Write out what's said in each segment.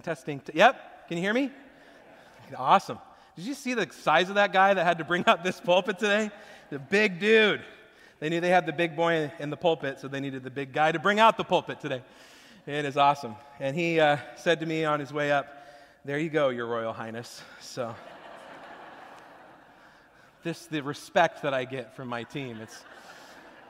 Testing, testing. T- yep. Can you hear me? Awesome. Did you see the size of that guy that had to bring out this pulpit today? The big dude. They knew they had the big boy in the pulpit, so they needed the big guy to bring out the pulpit today. It is awesome. And he uh, said to me on his way up, There you go, Your Royal Highness. So, this the respect that I get from my team. It's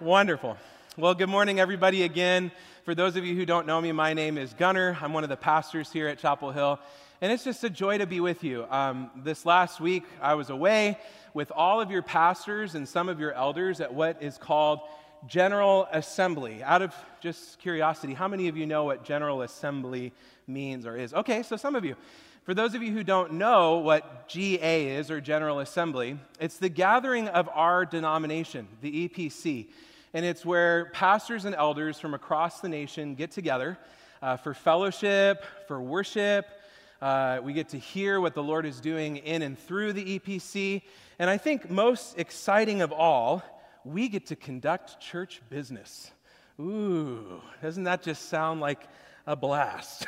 wonderful. Well, good morning, everybody, again. For those of you who don't know me, my name is Gunnar. I'm one of the pastors here at Chapel Hill. And it's just a joy to be with you. Um, this last week, I was away with all of your pastors and some of your elders at what is called General Assembly. Out of just curiosity, how many of you know what General Assembly means or is? Okay, so some of you. For those of you who don't know what GA is, or General Assembly, it's the gathering of our denomination, the EPC. And it's where pastors and elders from across the nation get together uh, for fellowship, for worship. Uh, we get to hear what the Lord is doing in and through the EPC. And I think most exciting of all, we get to conduct church business. Ooh, doesn't that just sound like a blast?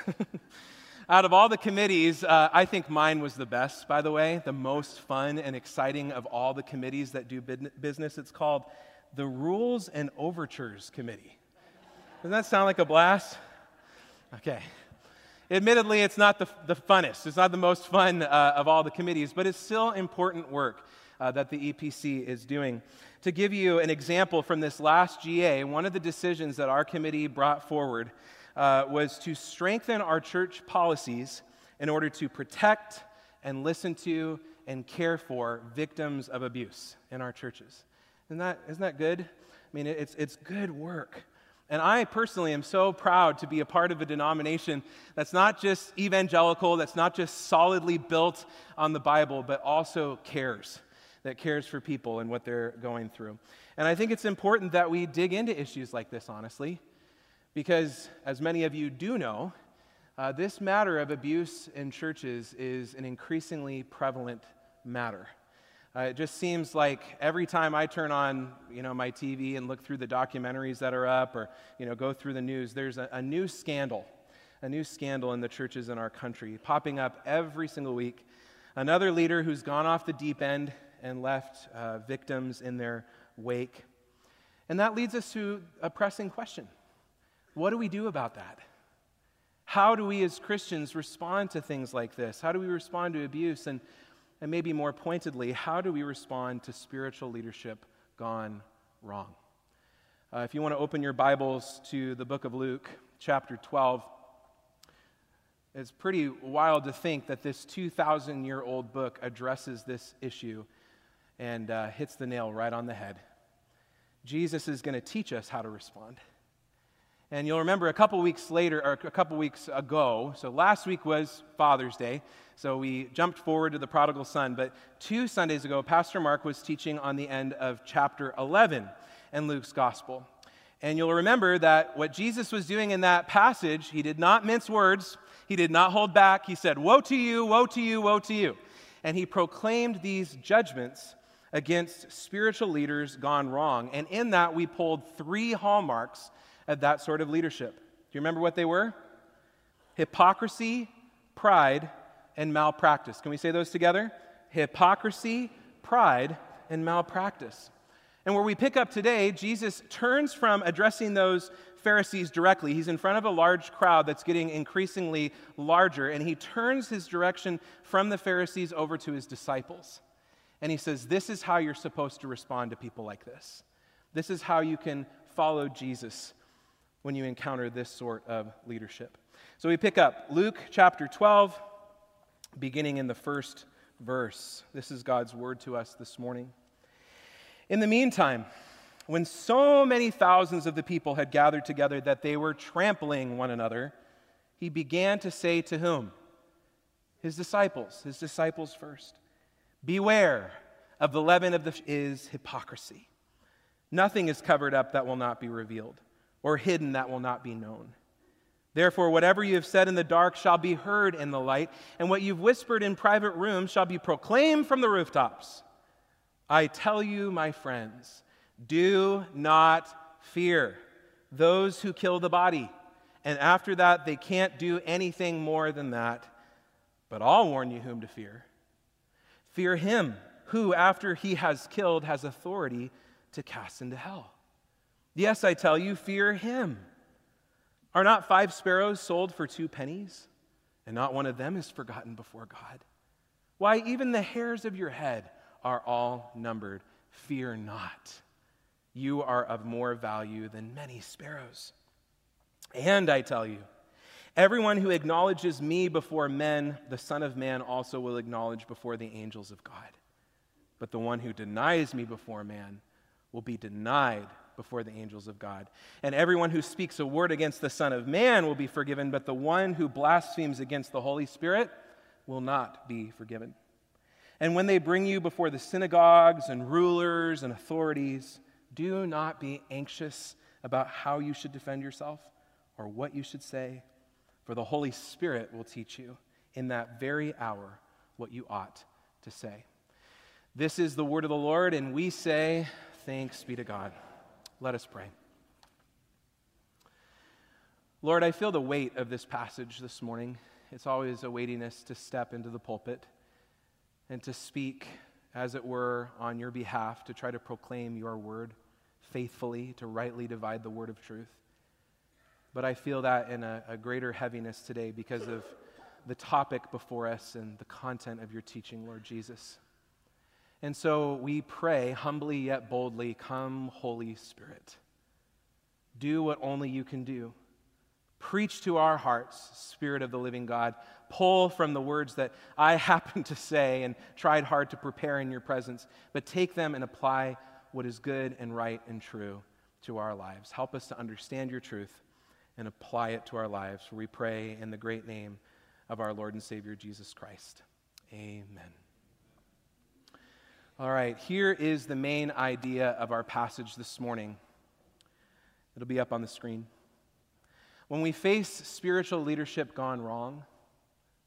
Out of all the committees, uh, I think mine was the best, by the way, the most fun and exciting of all the committees that do business. It's called the Rules and Overtures Committee. Doesn't that sound like a blast? Okay. Admittedly, it's not the, the funnest, it's not the most fun uh, of all the committees, but it's still important work uh, that the EPC is doing. To give you an example from this last GA, one of the decisions that our committee brought forward uh, was to strengthen our church policies in order to protect and listen to and care for victims of abuse in our churches. Isn't that, isn't that good? I mean, it's, it's good work. And I personally am so proud to be a part of a denomination that's not just evangelical, that's not just solidly built on the Bible, but also cares, that cares for people and what they're going through. And I think it's important that we dig into issues like this, honestly. Because, as many of you do know, uh, this matter of abuse in churches is an increasingly prevalent matter. Uh, it just seems like every time I turn on, you know, my TV and look through the documentaries that are up, or you know, go through the news, there's a, a new scandal, a new scandal in the churches in our country, popping up every single week. Another leader who's gone off the deep end and left uh, victims in their wake, and that leads us to a pressing question: what do we do about that? How do we as Christians respond to things like this? How do we respond to abuse? And, and maybe more pointedly, how do we respond to spiritual leadership gone wrong? Uh, if you want to open your Bibles to the book of Luke, chapter 12, it's pretty wild to think that this 2,000 year old book addresses this issue and uh, hits the nail right on the head. Jesus is going to teach us how to respond. And you'll remember a couple weeks later, or a couple weeks ago, so last week was Father's Day, so we jumped forward to the prodigal son. But two Sundays ago, Pastor Mark was teaching on the end of chapter 11 in Luke's gospel. And you'll remember that what Jesus was doing in that passage, he did not mince words, he did not hold back. He said, Woe to you, woe to you, woe to you. And he proclaimed these judgments against spiritual leaders gone wrong. And in that, we pulled three hallmarks of that sort of leadership. Do you remember what they were? Hypocrisy, pride, and malpractice. Can we say those together? Hypocrisy, pride, and malpractice. And where we pick up today, Jesus turns from addressing those Pharisees directly. He's in front of a large crowd that's getting increasingly larger, and he turns his direction from the Pharisees over to his disciples. And he says, This is how you're supposed to respond to people like this. This is how you can follow Jesus when you encounter this sort of leadership. So we pick up Luke chapter 12, beginning in the first verse. This is God's word to us this morning. In the meantime, when so many thousands of the people had gathered together that they were trampling one another, he began to say to whom? His disciples, his disciples first. Beware of the leaven of the is hypocrisy. Nothing is covered up that will not be revealed or hidden that will not be known. Therefore, whatever you have said in the dark shall be heard in the light, and what you've whispered in private rooms shall be proclaimed from the rooftops. I tell you, my friends, do not fear those who kill the body And after that, they can't do anything more than that. But I'll warn you whom to fear. Fear him who, after he has killed, has authority to cast into hell. Yes, I tell you, fear him. Are not five sparrows sold for two pennies? And not one of them is forgotten before God. Why, even the hairs of your head are all numbered. Fear not. You are of more value than many sparrows. And I tell you, everyone who acknowledges me before men, the Son of Man also will acknowledge before the angels of God. But the one who denies me before man will be denied before the angels of God. And everyone who speaks a word against the Son of Man will be forgiven, but the one who blasphemes against the Holy Spirit will not be forgiven. And when they bring you before the synagogues and rulers and authorities, do not be anxious about how you should defend yourself or what you should say, for the Holy Spirit will teach you in that very hour what you ought to say. This is the word of the Lord, and we say, Thanks be to God. Let us pray. Lord, I feel the weight of this passage this morning. It's always a weightiness to step into the pulpit and to speak, as it were, on your behalf, to try to proclaim your word faithfully, to rightly divide the word of truth. But I feel that in a, a greater heaviness today because of the topic before us and the content of your teaching, Lord Jesus. And so we pray humbly yet boldly, Come, Holy Spirit. Do what only you can do. Preach to our hearts, Spirit of the living God. Pull from the words that I happen to say and tried hard to prepare in your presence, but take them and apply what is good and right and true to our lives. Help us to understand your truth and apply it to our lives. We pray in the great name of our Lord and Savior Jesus Christ. Amen. All right, here is the main idea of our passage this morning. It'll be up on the screen. When we face spiritual leadership gone wrong,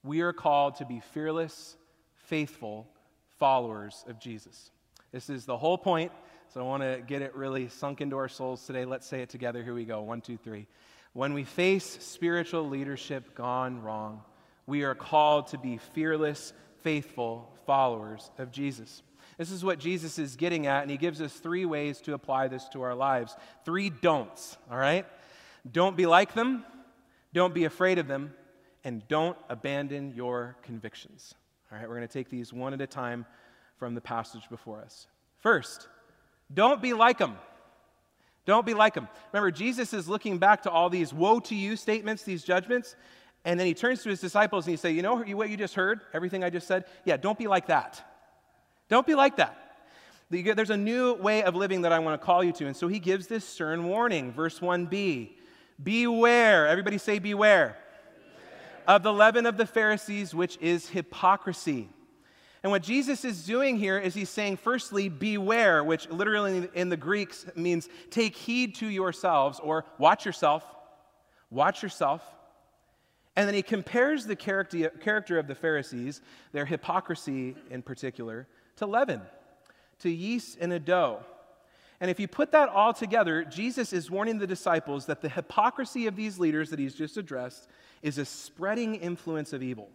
we are called to be fearless, faithful followers of Jesus. This is the whole point, so I want to get it really sunk into our souls today. Let's say it together. Here we go. One, two, three. When we face spiritual leadership gone wrong, we are called to be fearless, faithful followers of Jesus. This is what Jesus is getting at, and he gives us three ways to apply this to our lives. Three don'ts, all right? Don't be like them, don't be afraid of them, and don't abandon your convictions. All right, we're going to take these one at a time from the passage before us. First, don't be like them. Don't be like them. Remember, Jesus is looking back to all these woe to you statements, these judgments, and then he turns to his disciples and he says, You know what you just heard? Everything I just said? Yeah, don't be like that. Don't be like that. There's a new way of living that I want to call you to. And so he gives this stern warning. Verse 1b Beware. Everybody say, Beware. beware. Of the leaven of the Pharisees, which is hypocrisy. And what Jesus is doing here is he's saying, firstly, beware, which literally in the Greeks means take heed to yourselves or watch yourself. Watch yourself. And then he compares the character, character of the Pharisees, their hypocrisy in particular, to leaven, to yeast in a dough. And if you put that all together, Jesus is warning the disciples that the hypocrisy of these leaders that he's just addressed is a spreading influence of evil,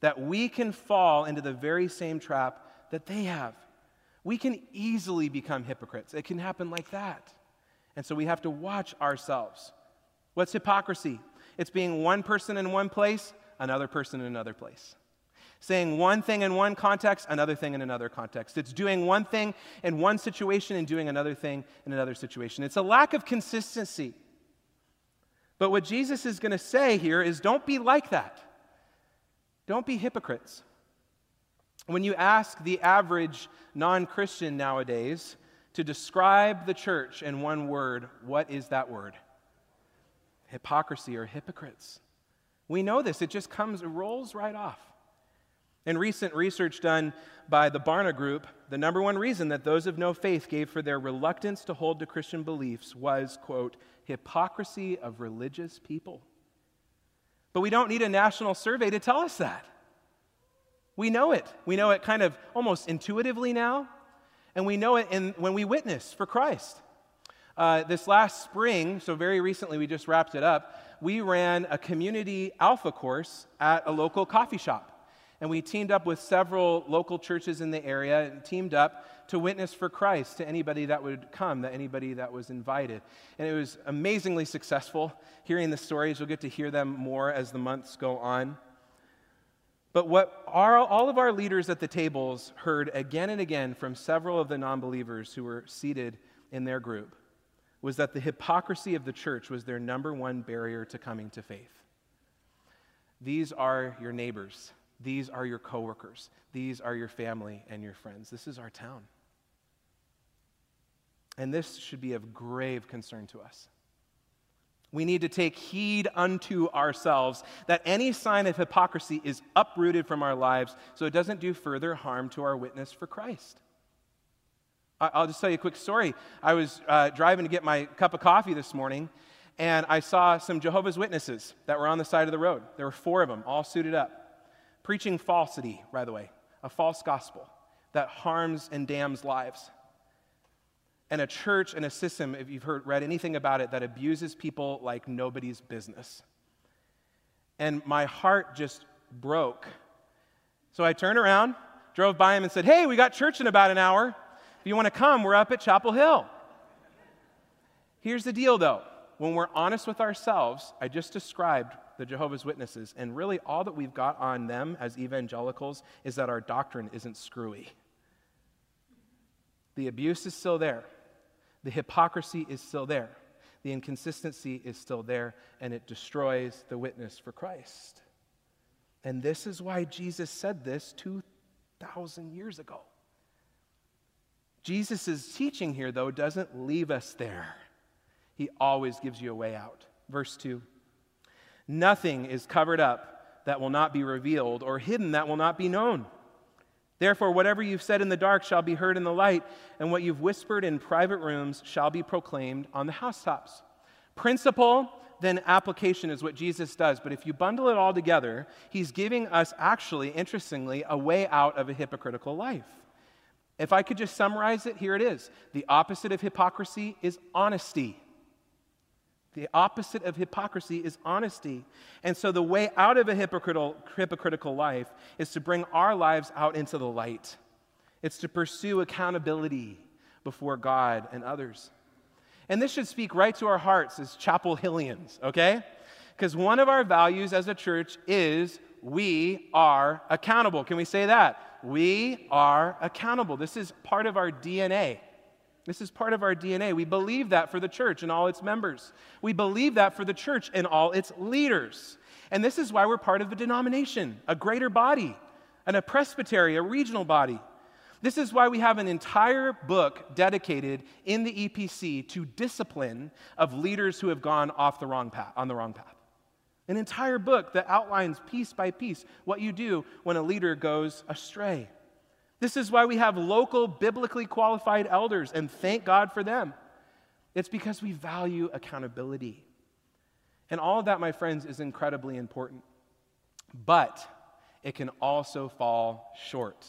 that we can fall into the very same trap that they have. We can easily become hypocrites. It can happen like that. And so we have to watch ourselves. What's hypocrisy? It's being one person in one place, another person in another place saying one thing in one context, another thing in another context. It's doing one thing in one situation and doing another thing in another situation. It's a lack of consistency. But what Jesus is going to say here is don't be like that. Don't be hypocrites. When you ask the average non Christian nowadays to describe the church in one word, what is that word? Hypocrisy or hypocrites. We know this, it just comes, it rolls right off. In recent research done by the Barna Group, the number one reason that those of no faith gave for their reluctance to hold to Christian beliefs was, quote, hypocrisy of religious people. But we don't need a national survey to tell us that. We know it. We know it kind of almost intuitively now, and we know it in, when we witness for Christ. Uh, this last spring, so very recently, we just wrapped it up, we ran a community alpha course at a local coffee shop. And we teamed up with several local churches in the area and teamed up to witness for Christ to anybody that would come, to anybody that was invited. And it was amazingly successful. Hearing the stories, you'll get to hear them more as the months go on. But what our, all of our leaders at the tables heard again and again from several of the non believers who were seated in their group was that the hypocrisy of the church was their number one barrier to coming to faith. These are your neighbors. These are your coworkers. These are your family and your friends. This is our town. And this should be of grave concern to us. We need to take heed unto ourselves that any sign of hypocrisy is uprooted from our lives so it doesn't do further harm to our witness for Christ. I'll just tell you a quick story. I was uh, driving to get my cup of coffee this morning, and I saw some Jehovah's Witnesses that were on the side of the road. There were four of them, all suited up, preaching falsity, by the way, a false gospel that harms and damns lives and a church and a system, if you've heard, read anything about it, that abuses people like nobody's business. And my heart just broke. So I turned around, drove by him, and said, Hey, we got church in about an hour. If you want to come, we're up at Chapel Hill. Here's the deal, though. When we're honest with ourselves, I just described the Jehovah's Witnesses, and really all that we've got on them as evangelicals is that our doctrine isn't screwy. The abuse is still there. The hypocrisy is still there. The inconsistency is still there, and it destroys the witness for Christ. And this is why Jesus said this 2,000 years ago. Jesus' teaching here, though, doesn't leave us there. He always gives you a way out. Verse 2 Nothing is covered up that will not be revealed, or hidden that will not be known. Therefore, whatever you've said in the dark shall be heard in the light, and what you've whispered in private rooms shall be proclaimed on the housetops. Principle, then application is what Jesus does. But if you bundle it all together, he's giving us actually, interestingly, a way out of a hypocritical life. If I could just summarize it, here it is. The opposite of hypocrisy is honesty. The opposite of hypocrisy is honesty. And so, the way out of a hypocritical, hypocritical life is to bring our lives out into the light. It's to pursue accountability before God and others. And this should speak right to our hearts as Chapel Hillians, okay? Because one of our values as a church is we are accountable. Can we say that? We are accountable. This is part of our DNA. This is part of our DNA. We believe that for the church and all its members. We believe that for the church and all its leaders. And this is why we're part of a denomination, a greater body, and a presbytery, a regional body. This is why we have an entire book dedicated in the EPC to discipline of leaders who have gone off the wrong path, on the wrong path. An entire book that outlines piece by piece what you do when a leader goes astray. This is why we have local, biblically qualified elders, and thank God for them. It's because we value accountability. And all of that, my friends, is incredibly important. But it can also fall short.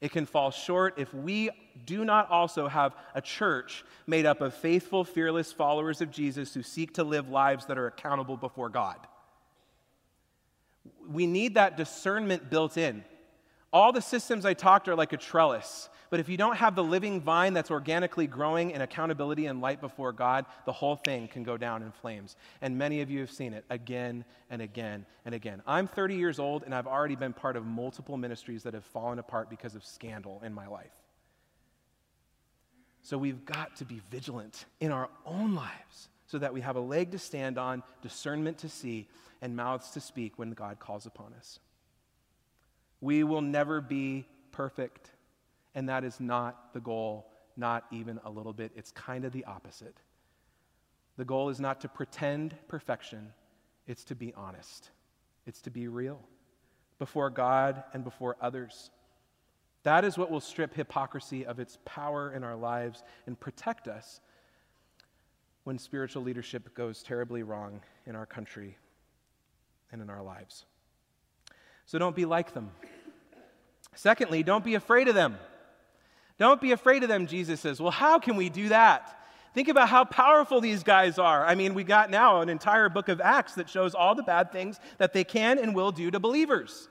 It can fall short if we do not also have a church made up of faithful, fearless followers of Jesus who seek to live lives that are accountable before God. We need that discernment built in. All the systems I talked are like a trellis. But if you don't have the living vine that's organically growing in accountability and light before God, the whole thing can go down in flames. And many of you have seen it again and again and again. I'm 30 years old and I've already been part of multiple ministries that have fallen apart because of scandal in my life. So we've got to be vigilant in our own lives so that we have a leg to stand on, discernment to see, and mouths to speak when God calls upon us. We will never be perfect, and that is not the goal, not even a little bit. It's kind of the opposite. The goal is not to pretend perfection, it's to be honest, it's to be real before God and before others. That is what will strip hypocrisy of its power in our lives and protect us when spiritual leadership goes terribly wrong in our country and in our lives. So don't be like them. Secondly, don't be afraid of them. Don't be afraid of them, Jesus says. Well, how can we do that? Think about how powerful these guys are. I mean, we got now an entire book of Acts that shows all the bad things that they can and will do to believers.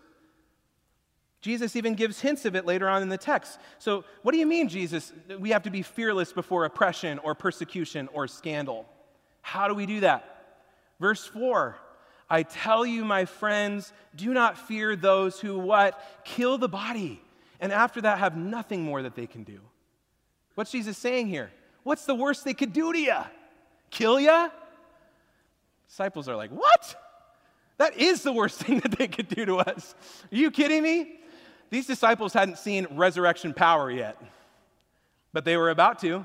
Jesus even gives hints of it later on in the text. So, what do you mean, Jesus? We have to be fearless before oppression or persecution or scandal. How do we do that? Verse 4 I tell you, my friends, do not fear those who what? Kill the body, and after that have nothing more that they can do. What's Jesus saying here? What's the worst they could do to you? Kill you? Disciples are like, What? That is the worst thing that they could do to us. Are you kidding me? These disciples hadn't seen resurrection power yet, but they were about to.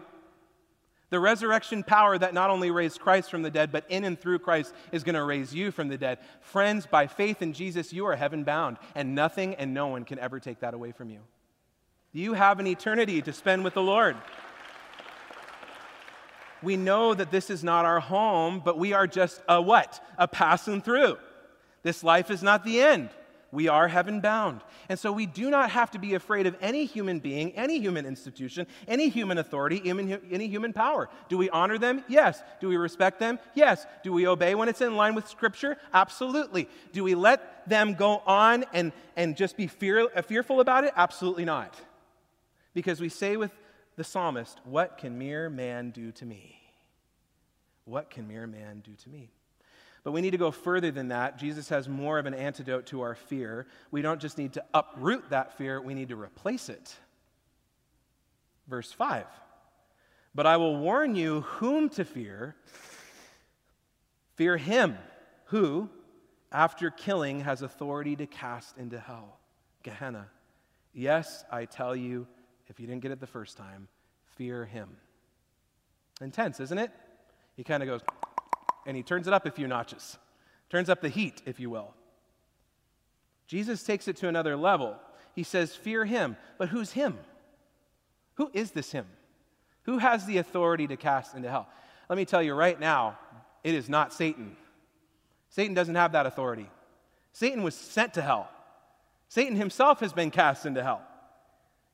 The resurrection power that not only raised Christ from the dead, but in and through Christ is going to raise you from the dead. Friends, by faith in Jesus, you are heaven bound, and nothing and no one can ever take that away from you. You have an eternity to spend with the Lord. We know that this is not our home, but we are just a what? A passing through. This life is not the end. We are heaven bound. And so we do not have to be afraid of any human being, any human institution, any human authority, any human power. Do we honor them? Yes. Do we respect them? Yes. Do we obey when it's in line with Scripture? Absolutely. Do we let them go on and, and just be fear, uh, fearful about it? Absolutely not. Because we say with the psalmist, What can mere man do to me? What can mere man do to me? But we need to go further than that. Jesus has more of an antidote to our fear. We don't just need to uproot that fear, we need to replace it. Verse 5 But I will warn you whom to fear. Fear him who, after killing, has authority to cast into hell, Gehenna. Yes, I tell you, if you didn't get it the first time, fear him. Intense, isn't it? He kind of goes, and he turns it up a few notches, turns up the heat, if you will. Jesus takes it to another level. He says, Fear him. But who's him? Who is this him? Who has the authority to cast into hell? Let me tell you right now, it is not Satan. Satan doesn't have that authority. Satan was sent to hell. Satan himself has been cast into hell.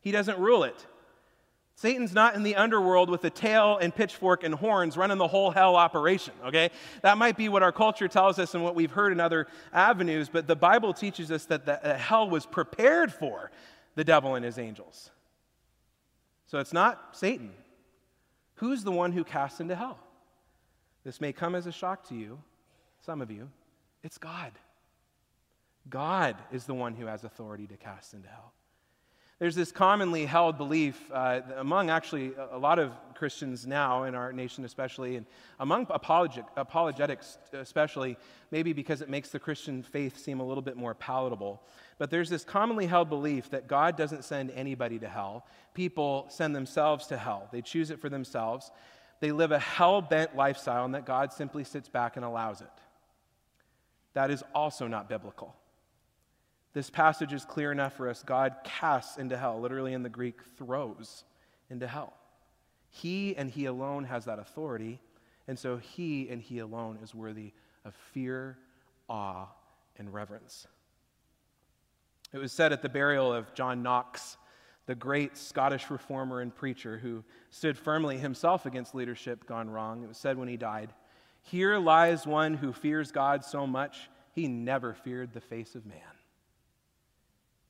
He doesn't rule it. Satan's not in the underworld with a tail and pitchfork and horns running the whole hell operation, okay? That might be what our culture tells us and what we've heard in other avenues, but the Bible teaches us that the, uh, hell was prepared for the devil and his angels. So it's not Satan. Who's the one who casts into hell? This may come as a shock to you, some of you. It's God. God is the one who has authority to cast into hell. There's this commonly held belief uh, among actually a lot of Christians now in our nation, especially, and among apologet- apologetics, especially, maybe because it makes the Christian faith seem a little bit more palatable. But there's this commonly held belief that God doesn't send anybody to hell. People send themselves to hell, they choose it for themselves. They live a hell bent lifestyle, and that God simply sits back and allows it. That is also not biblical. This passage is clear enough for us. God casts into hell, literally in the Greek, throws into hell. He and He alone has that authority, and so He and He alone is worthy of fear, awe, and reverence. It was said at the burial of John Knox, the great Scottish reformer and preacher who stood firmly himself against leadership gone wrong. It was said when he died, Here lies one who fears God so much, he never feared the face of man.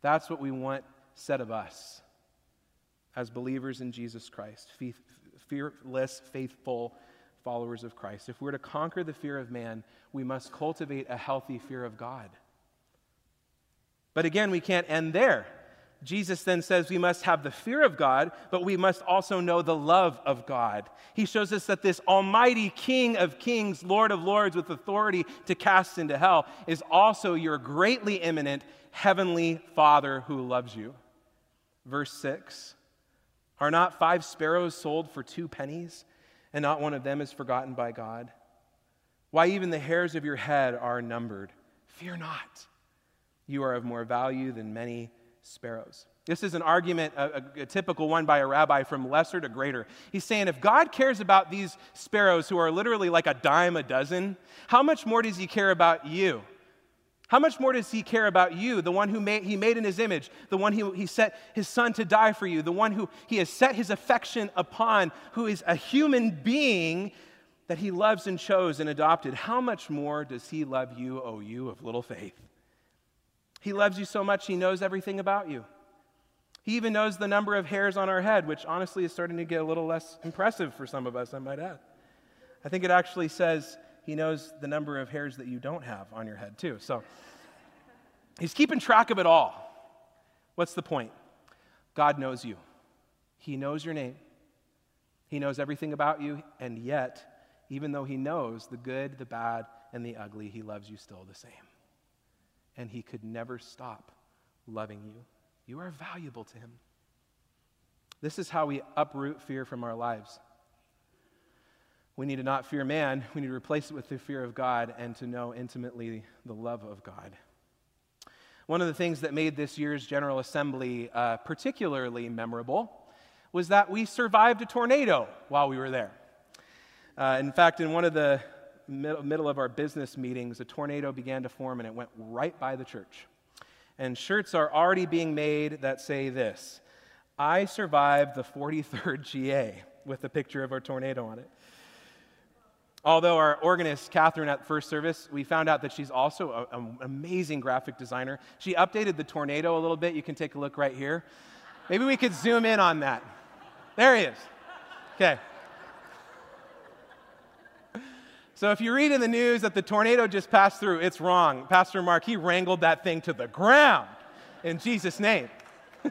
That's what we want said of us as believers in Jesus Christ, fearless, faithful followers of Christ. If we're to conquer the fear of man, we must cultivate a healthy fear of God. But again, we can't end there. Jesus then says we must have the fear of God, but we must also know the love of God. He shows us that this almighty King of kings, Lord of lords, with authority to cast into hell, is also your greatly immanent heavenly Father who loves you. Verse 6 Are not five sparrows sold for two pennies, and not one of them is forgotten by God? Why, even the hairs of your head are numbered. Fear not. You are of more value than many sparrows. This is an argument, a, a, a, typical one by a rabbi from lesser to greater. He's saying if God cares about these sparrows who are literally like a dime a dozen, how much more does he care about you? How much more does he care about you, the one who made, he made in his image, the one he, he set his son to die for you, the one who he has set his affection upon, who is a human being that he loves and chose and adopted? How much more does he love you, O you of little faith? He loves you so much, he knows everything about you. He even knows the number of hairs on our head, which honestly is starting to get a little less impressive for some of us, I might add. I think it actually says he knows the number of hairs that you don't have on your head, too. So he's keeping track of it all. What's the point? God knows you, He knows your name, He knows everything about you, and yet, even though He knows the good, the bad, and the ugly, He loves you still the same. And He could never stop loving you. You are valuable to Him. This is how we uproot fear from our lives. We need to not fear man, we need to replace it with the fear of God and to know intimately the love of God. One of the things that made this year's General Assembly uh, particularly memorable was that we survived a tornado while we were there. Uh, in fact, in one of the middle of our business meetings, a tornado began to form and it went right by the church. And shirts are already being made that say this I survived the 43rd GA with a picture of our tornado on it. Although our organist, Catherine, at first service, we found out that she's also an amazing graphic designer. She updated the tornado a little bit. You can take a look right here. Maybe we could zoom in on that. There he is. Okay. So if you read in the news that the tornado just passed through, it's wrong. Pastor Mark, he wrangled that thing to the ground in Jesus' name.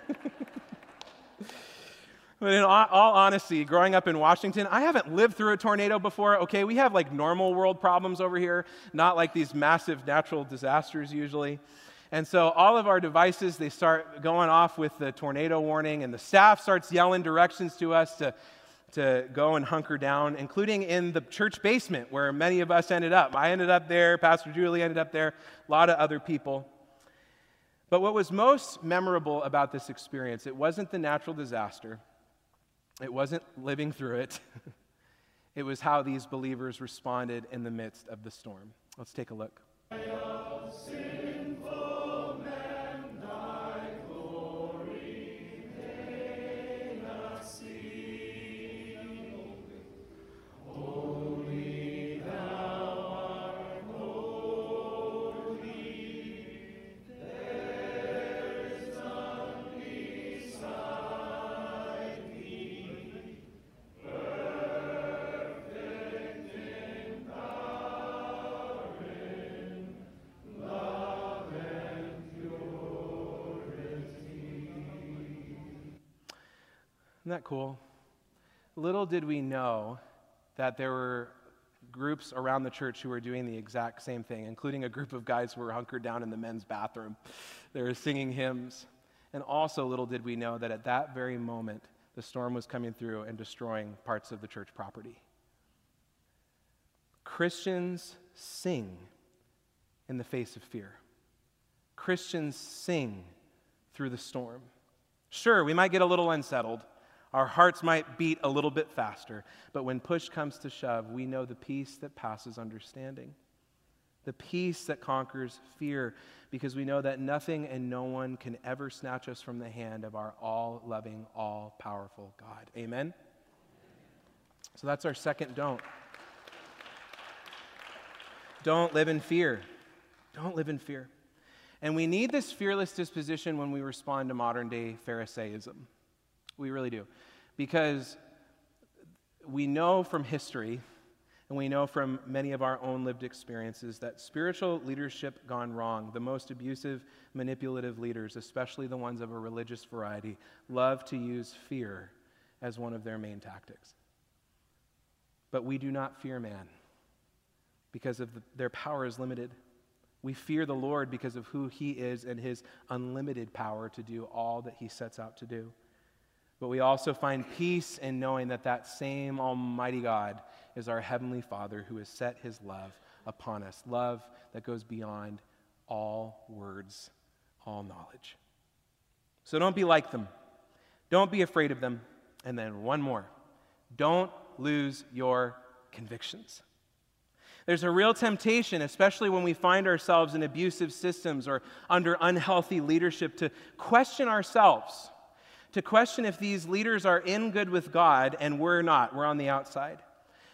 But in all honesty, growing up in Washington, I haven't lived through a tornado before. Okay, we have like normal world problems over here, not like these massive natural disasters usually. And so all of our devices, they start going off with the tornado warning, and the staff starts yelling directions to us to, to go and hunker down, including in the church basement where many of us ended up. I ended up there, Pastor Julie ended up there, a lot of other people. But what was most memorable about this experience, it wasn't the natural disaster. It wasn't living through it, it was how these believers responded in the midst of the storm. Let's take a look. That cool? Little did we know that there were groups around the church who were doing the exact same thing, including a group of guys who were hunkered down in the men's bathroom. They were singing hymns. And also, little did we know that at that very moment, the storm was coming through and destroying parts of the church property. Christians sing in the face of fear. Christians sing through the storm. Sure, we might get a little unsettled. Our hearts might beat a little bit faster, but when push comes to shove, we know the peace that passes understanding. The peace that conquers fear, because we know that nothing and no one can ever snatch us from the hand of our all loving, all powerful God. Amen? So that's our second don't. Don't live in fear. Don't live in fear. And we need this fearless disposition when we respond to modern day Pharisaism. We really do. Because we know from history and we know from many of our own lived experiences that spiritual leadership gone wrong, the most abusive, manipulative leaders, especially the ones of a religious variety, love to use fear as one of their main tactics. But we do not fear man because of the, their power is limited. We fear the Lord because of who he is and his unlimited power to do all that he sets out to do. But we also find peace in knowing that that same Almighty God is our Heavenly Father who has set His love upon us. Love that goes beyond all words, all knowledge. So don't be like them. Don't be afraid of them. And then one more don't lose your convictions. There's a real temptation, especially when we find ourselves in abusive systems or under unhealthy leadership, to question ourselves, to question if these leaders are in good with God and we're not, we're on the outside.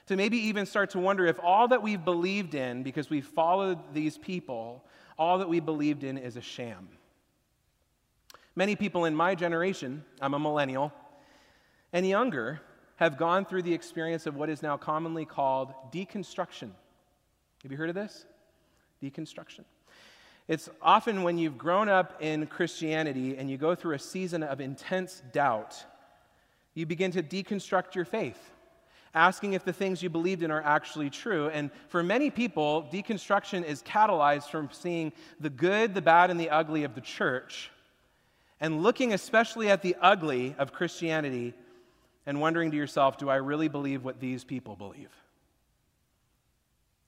To maybe even start to wonder if all that we've believed in, because we've followed these people, all that we believed in is a sham. Many people in my generation, I'm a millennial, and younger, have gone through the experience of what is now commonly called deconstruction. Have you heard of this? Deconstruction. It's often when you've grown up in Christianity and you go through a season of intense doubt, you begin to deconstruct your faith, asking if the things you believed in are actually true. And for many people, deconstruction is catalyzed from seeing the good, the bad, and the ugly of the church, and looking especially at the ugly of Christianity and wondering to yourself, do I really believe what these people believe?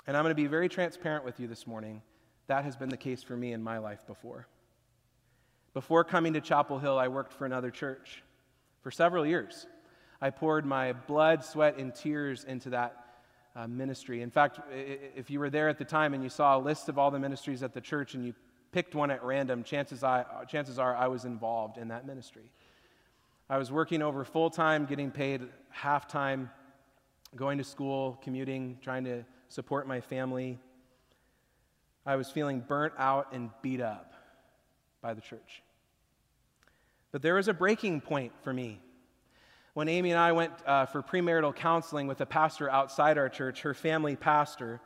And I'm going to be very transparent with you this morning. That has been the case for me in my life before. Before coming to Chapel Hill, I worked for another church for several years. I poured my blood, sweat, and tears into that uh, ministry. In fact, if you were there at the time and you saw a list of all the ministries at the church and you picked one at random, chances, I, chances are I was involved in that ministry. I was working over full time, getting paid half time, going to school, commuting, trying to support my family. I was feeling burnt out and beat up by the church. But there was a breaking point for me. When Amy and I went uh, for premarital counseling with a pastor outside our church, her family pastor,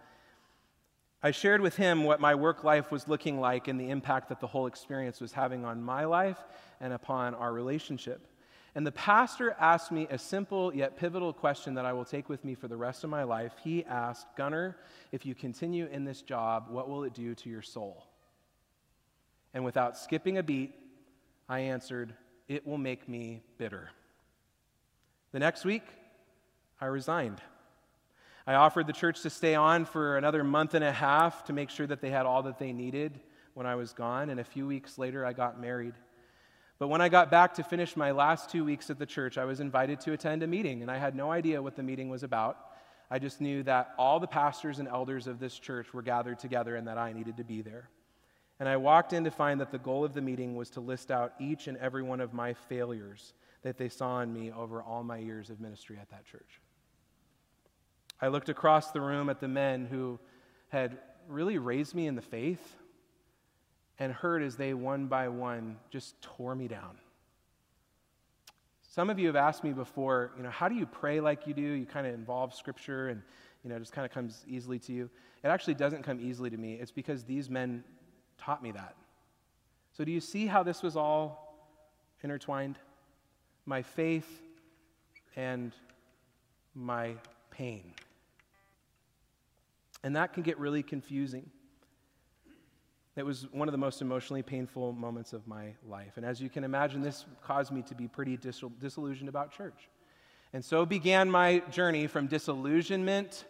I shared with him what my work life was looking like and the impact that the whole experience was having on my life and upon our relationship. And the pastor asked me a simple yet pivotal question that I will take with me for the rest of my life. He asked, Gunnar, if you continue in this job, what will it do to your soul? And without skipping a beat, I answered, It will make me bitter. The next week, I resigned. I offered the church to stay on for another month and a half to make sure that they had all that they needed when I was gone. And a few weeks later, I got married. But when I got back to finish my last two weeks at the church, I was invited to attend a meeting, and I had no idea what the meeting was about. I just knew that all the pastors and elders of this church were gathered together and that I needed to be there. And I walked in to find that the goal of the meeting was to list out each and every one of my failures that they saw in me over all my years of ministry at that church. I looked across the room at the men who had really raised me in the faith and heard as they one by one just tore me down. Some of you have asked me before, you know, how do you pray like you do? You kind of involve scripture and, you know, it just kind of comes easily to you. It actually doesn't come easily to me. It's because these men taught me that. So, do you see how this was all intertwined? My faith and my pain. And that can get really confusing. It was one of the most emotionally painful moments of my life. And as you can imagine, this caused me to be pretty disillusioned about church. And so began my journey from disillusionment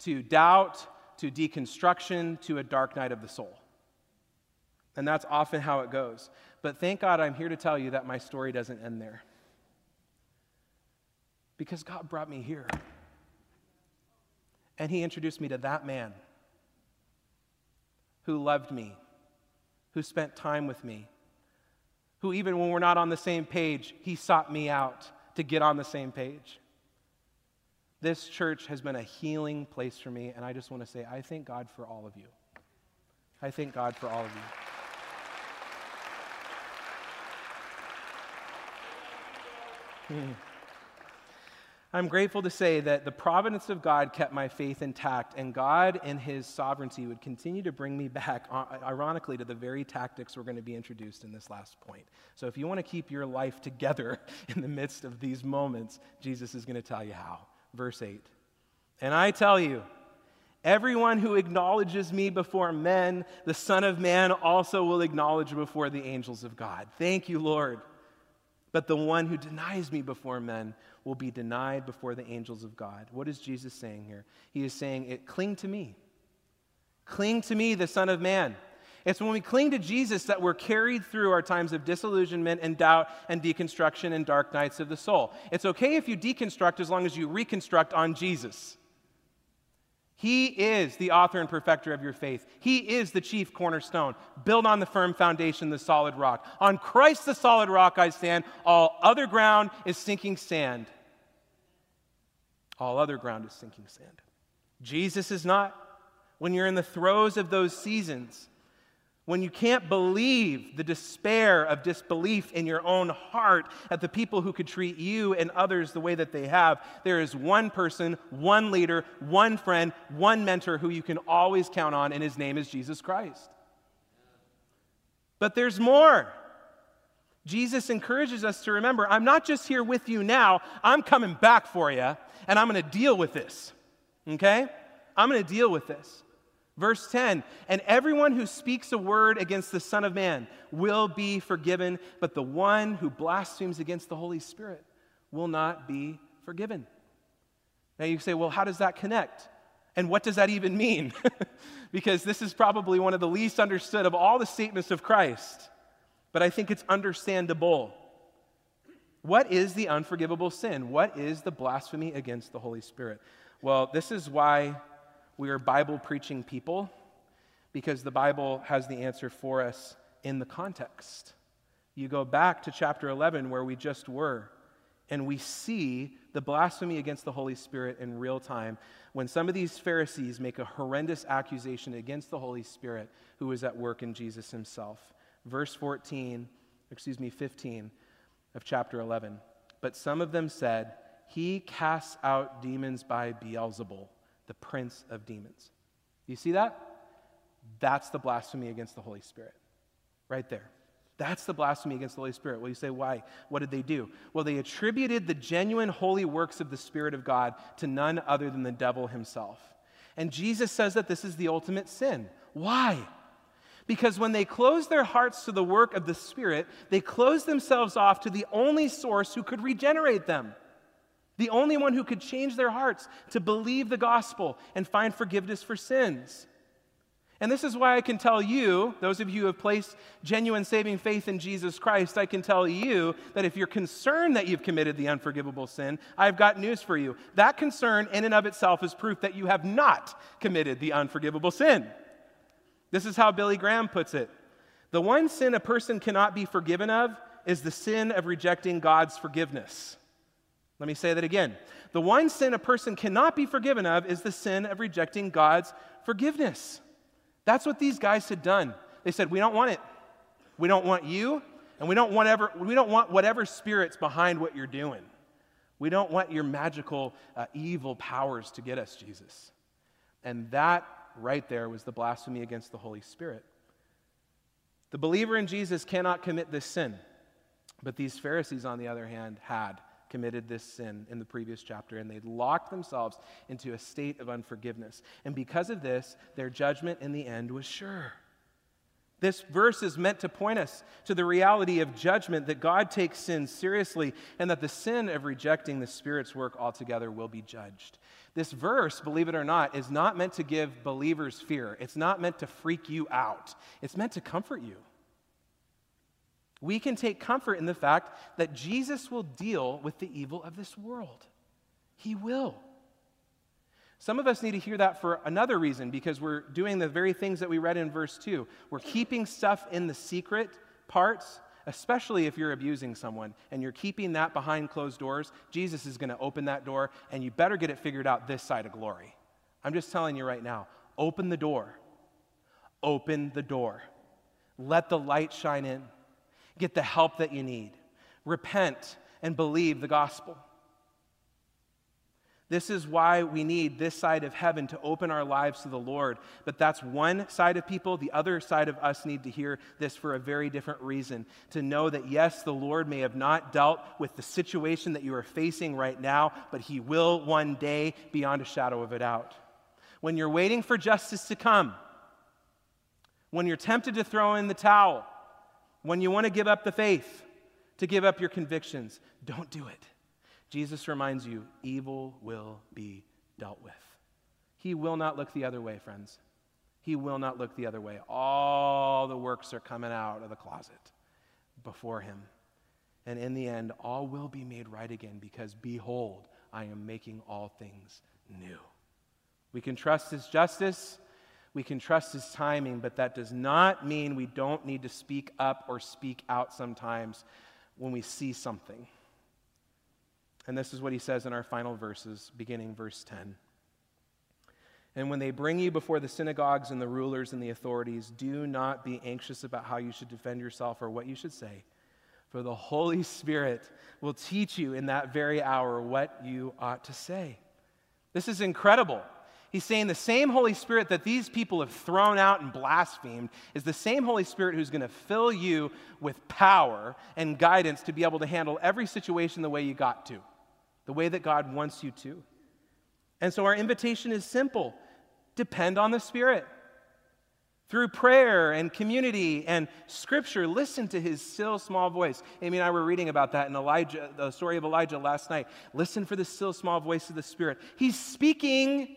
to doubt to deconstruction to a dark night of the soul. And that's often how it goes. But thank God I'm here to tell you that my story doesn't end there. Because God brought me here. And He introduced me to that man who loved me who spent time with me, who, even when we're not on the same page, he sought me out to get on the same page. This church has been a healing place for me, and I just want to say, I thank God for all of you. I thank God for all of you. Hmm. I'm grateful to say that the providence of God kept my faith intact, and God, in His sovereignty, would continue to bring me back, uh, ironically, to the very tactics we're going to be introduced in this last point. So, if you want to keep your life together in the midst of these moments, Jesus is going to tell you how. Verse 8 And I tell you, everyone who acknowledges me before men, the Son of Man also will acknowledge before the angels of God. Thank you, Lord. But the one who denies me before men will be denied before the angels of God. What is Jesus saying here? He is saying, it, Cling to me. Cling to me, the Son of Man. It's when we cling to Jesus that we're carried through our times of disillusionment and doubt and deconstruction and dark nights of the soul. It's okay if you deconstruct as long as you reconstruct on Jesus. He is the author and perfecter of your faith. He is the chief cornerstone. Build on the firm foundation, the solid rock. On Christ, the solid rock, I stand. All other ground is sinking sand. All other ground is sinking sand. Jesus is not. When you're in the throes of those seasons, when you can't believe the despair of disbelief in your own heart at the people who could treat you and others the way that they have, there is one person, one leader, one friend, one mentor who you can always count on, and his name is Jesus Christ. But there's more. Jesus encourages us to remember I'm not just here with you now, I'm coming back for you, and I'm going to deal with this. Okay? I'm going to deal with this. Verse 10 And everyone who speaks a word against the Son of Man will be forgiven, but the one who blasphemes against the Holy Spirit will not be forgiven. Now you say, well, how does that connect? And what does that even mean? because this is probably one of the least understood of all the statements of Christ, but I think it's understandable. What is the unforgivable sin? What is the blasphemy against the Holy Spirit? Well, this is why we are Bible preaching people because the Bible has the answer for us in the context. You go back to chapter 11 where we just were, and we see the blasphemy against the Holy Spirit in real time when some of these Pharisees make a horrendous accusation against the Holy Spirit who was at work in Jesus himself. Verse 14, excuse me, 15 of chapter 11. But some of them said, He casts out demons by Beelzebul the prince of demons. You see that? That's the blasphemy against the Holy Spirit. Right there. That's the blasphemy against the Holy Spirit. Well, you say, why? What did they do? Well, they attributed the genuine holy works of the Spirit of God to none other than the devil himself. And Jesus says that this is the ultimate sin. Why? Because when they close their hearts to the work of the Spirit, they close themselves off to the only source who could regenerate them the only one who could change their hearts to believe the gospel and find forgiveness for sins. And this is why I can tell you, those of you who have placed genuine saving faith in Jesus Christ, I can tell you that if you're concerned that you've committed the unforgivable sin, I've got news for you. That concern, in and of itself, is proof that you have not committed the unforgivable sin. This is how Billy Graham puts it The one sin a person cannot be forgiven of is the sin of rejecting God's forgiveness. Let me say that again. The one sin a person cannot be forgiven of is the sin of rejecting God's forgiveness. That's what these guys had done. They said, We don't want it. We don't want you, and we don't want, ever, we don't want whatever spirit's behind what you're doing. We don't want your magical uh, evil powers to get us, Jesus. And that right there was the blasphemy against the Holy Spirit. The believer in Jesus cannot commit this sin, but these Pharisees, on the other hand, had committed this sin in the previous chapter, and they'd locked themselves into a state of unforgiveness. And because of this, their judgment in the end was sure. This verse is meant to point us to the reality of judgment that God takes sin seriously and that the sin of rejecting the Spirit's work altogether will be judged. This verse, believe it or not, is not meant to give believers fear. It's not meant to freak you out. It's meant to comfort you. We can take comfort in the fact that Jesus will deal with the evil of this world. He will. Some of us need to hear that for another reason because we're doing the very things that we read in verse 2. We're keeping stuff in the secret parts, especially if you're abusing someone and you're keeping that behind closed doors. Jesus is going to open that door and you better get it figured out this side of glory. I'm just telling you right now open the door. Open the door. Let the light shine in get the help that you need. Repent and believe the gospel. This is why we need this side of heaven to open our lives to the Lord. But that's one side of people. The other side of us need to hear this for a very different reason. To know that, yes, the Lord may have not dealt with the situation that you are facing right now, but He will one day beyond a shadow of a doubt. When you're waiting for justice to come, when you're tempted to throw in the towel, when you want to give up the faith, to give up your convictions, don't do it. Jesus reminds you evil will be dealt with. He will not look the other way, friends. He will not look the other way. All the works are coming out of the closet before him. And in the end, all will be made right again because behold, I am making all things new. We can trust His justice, we can trust His timing, but that does not mean we don't need to speak up or speak out sometimes when we see something. And this is what He says in our final verses, beginning verse 10. And when they bring you before the synagogues and the rulers and the authorities, do not be anxious about how you should defend yourself or what you should say, for the Holy Spirit will teach you in that very hour what you ought to say. This is incredible. He's saying the same Holy Spirit that these people have thrown out and blasphemed is the same Holy Spirit who's going to fill you with power and guidance to be able to handle every situation the way you got to, the way that God wants you to. And so our invitation is simple depend on the Spirit. Through prayer and community and scripture, listen to his still small voice. Amy and I were reading about that in Elijah, the story of Elijah last night. Listen for the still small voice of the Spirit. He's speaking.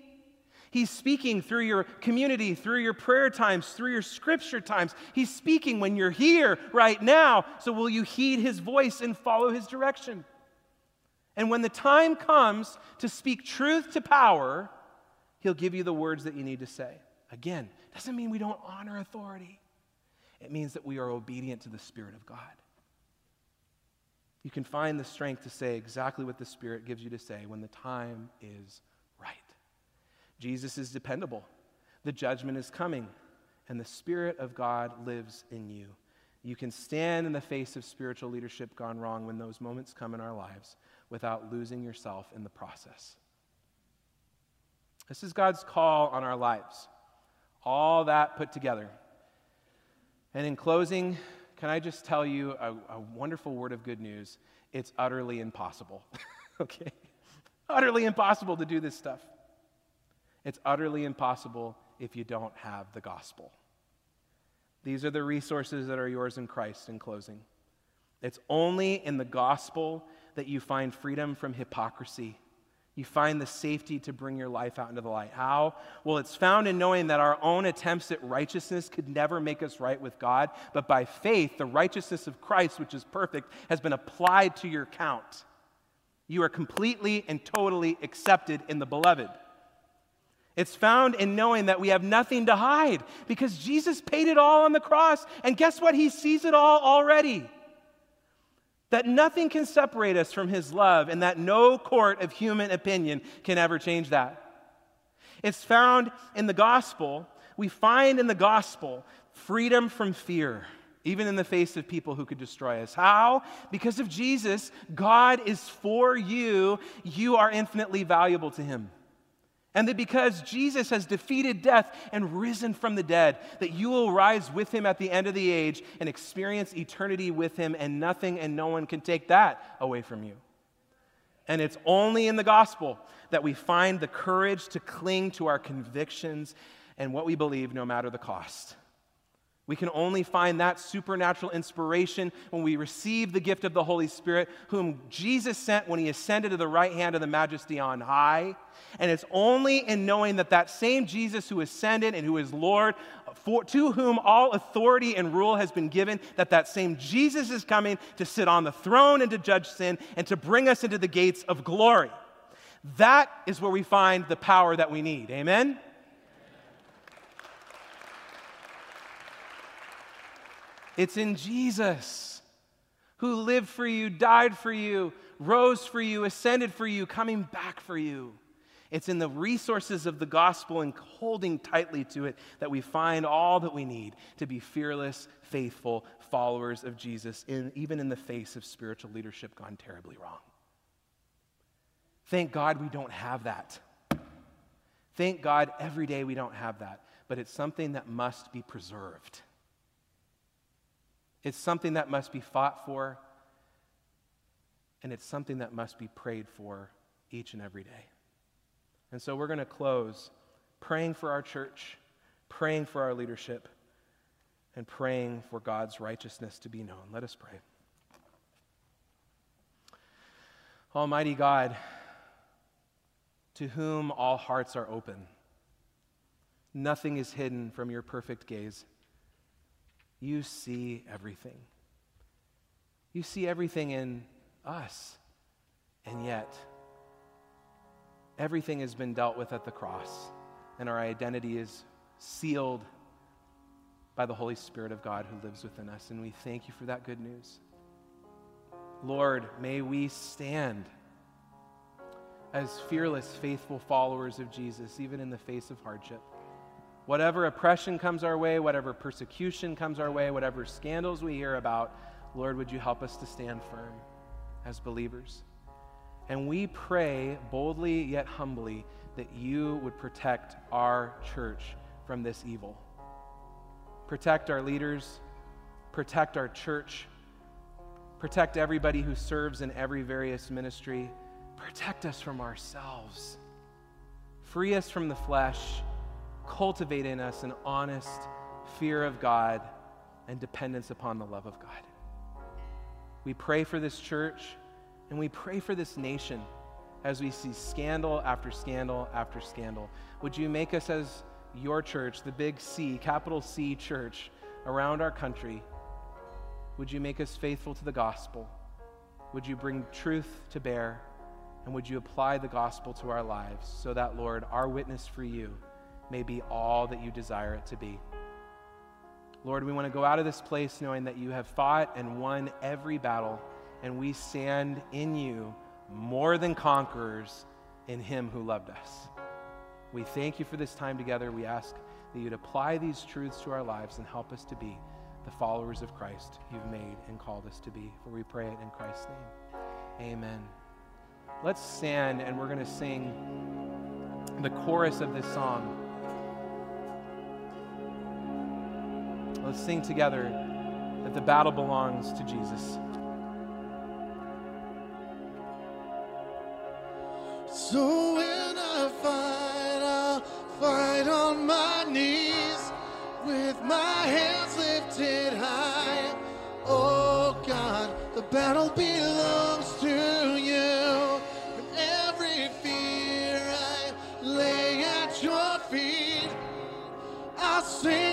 He's speaking through your community, through your prayer times, through your scripture times. He's speaking when you're here right now. So, will you heed his voice and follow his direction? And when the time comes to speak truth to power, he'll give you the words that you need to say. Again, doesn't mean we don't honor authority, it means that we are obedient to the Spirit of God. You can find the strength to say exactly what the Spirit gives you to say when the time is. Jesus is dependable, the judgment is coming, and the Spirit of God lives in you. You can stand in the face of spiritual leadership gone wrong when those moments come in our lives without losing yourself in the process. This is God's call on our lives. All that put together. And in closing, can I just tell you a, a wonderful word of good news? It's utterly impossible. okay? Utterly impossible to do this stuff. It's utterly impossible if you don't have the gospel. These are the resources that are yours in Christ in closing. It's only in the gospel that you find freedom from hypocrisy. You find the safety to bring your life out into the light. How? Well, it's found in knowing that our own attempts at righteousness could never make us right with God, but by faith, the righteousness of Christ, which is perfect, has been applied to your count. You are completely and totally accepted in the beloved. It's found in knowing that we have nothing to hide because Jesus paid it all on the cross. And guess what? He sees it all already that nothing can separate us from his love and that no court of human opinion can ever change that. It's found in the gospel. We find in the gospel freedom from fear, even in the face of people who could destroy us. How? Because of Jesus, God is for you, you are infinitely valuable to him. And that because Jesus has defeated death and risen from the dead, that you will rise with him at the end of the age and experience eternity with him, and nothing and no one can take that away from you. And it's only in the gospel that we find the courage to cling to our convictions and what we believe, no matter the cost. We can only find that supernatural inspiration when we receive the gift of the Holy Spirit, whom Jesus sent when he ascended to the right hand of the majesty on high. And it's only in knowing that that same Jesus who ascended and who is Lord, for, to whom all authority and rule has been given, that that same Jesus is coming to sit on the throne and to judge sin and to bring us into the gates of glory. That is where we find the power that we need. Amen? It's in Jesus who lived for you, died for you, rose for you, ascended for you, coming back for you. It's in the resources of the gospel and holding tightly to it that we find all that we need to be fearless, faithful followers of Jesus, in, even in the face of spiritual leadership gone terribly wrong. Thank God we don't have that. Thank God every day we don't have that, but it's something that must be preserved. It's something that must be fought for, and it's something that must be prayed for each and every day. And so we're going to close praying for our church, praying for our leadership, and praying for God's righteousness to be known. Let us pray. Almighty God, to whom all hearts are open, nothing is hidden from your perfect gaze. You see everything. You see everything in us. And yet, everything has been dealt with at the cross. and our identity is sealed by the Holy Spirit of God who lives within us. And we thank you for that good news. Lord, may we stand as fearless, faithful followers of Jesus, even in the face of hardship. Whatever oppression comes our way, whatever persecution comes our way, whatever scandals we hear about, Lord, would you help us to stand firm as believers? And we pray boldly yet humbly that you would protect our church from this evil. Protect our leaders, protect our church, protect everybody who serves in every various ministry. Protect us from ourselves. Free us from the flesh. Cultivate in us an honest fear of God and dependence upon the love of God. We pray for this church and we pray for this nation as we see scandal after scandal after scandal. Would you make us as your church, the big C, capital C church around our country? Would you make us faithful to the gospel? Would you bring truth to bear? And would you apply the gospel to our lives so that, Lord, our witness for you may be all that you desire it to be? Lord, we want to go out of this place knowing that you have fought and won every battle, and we stand in you more than conquerors in him who loved us. We thank you for this time together. We ask that you'd apply these truths to our lives and help us to be the followers of Christ you've made and called us to be. For we pray it in Christ's name. Amen. Let's stand and we're going to sing the chorus of this song. Let's sing together that the battle belongs to Jesus. So when I fight, I'll fight on my knees with my hands lifted high. Oh God, the battle belongs to you. And every fear I lay at your feet, I'll sing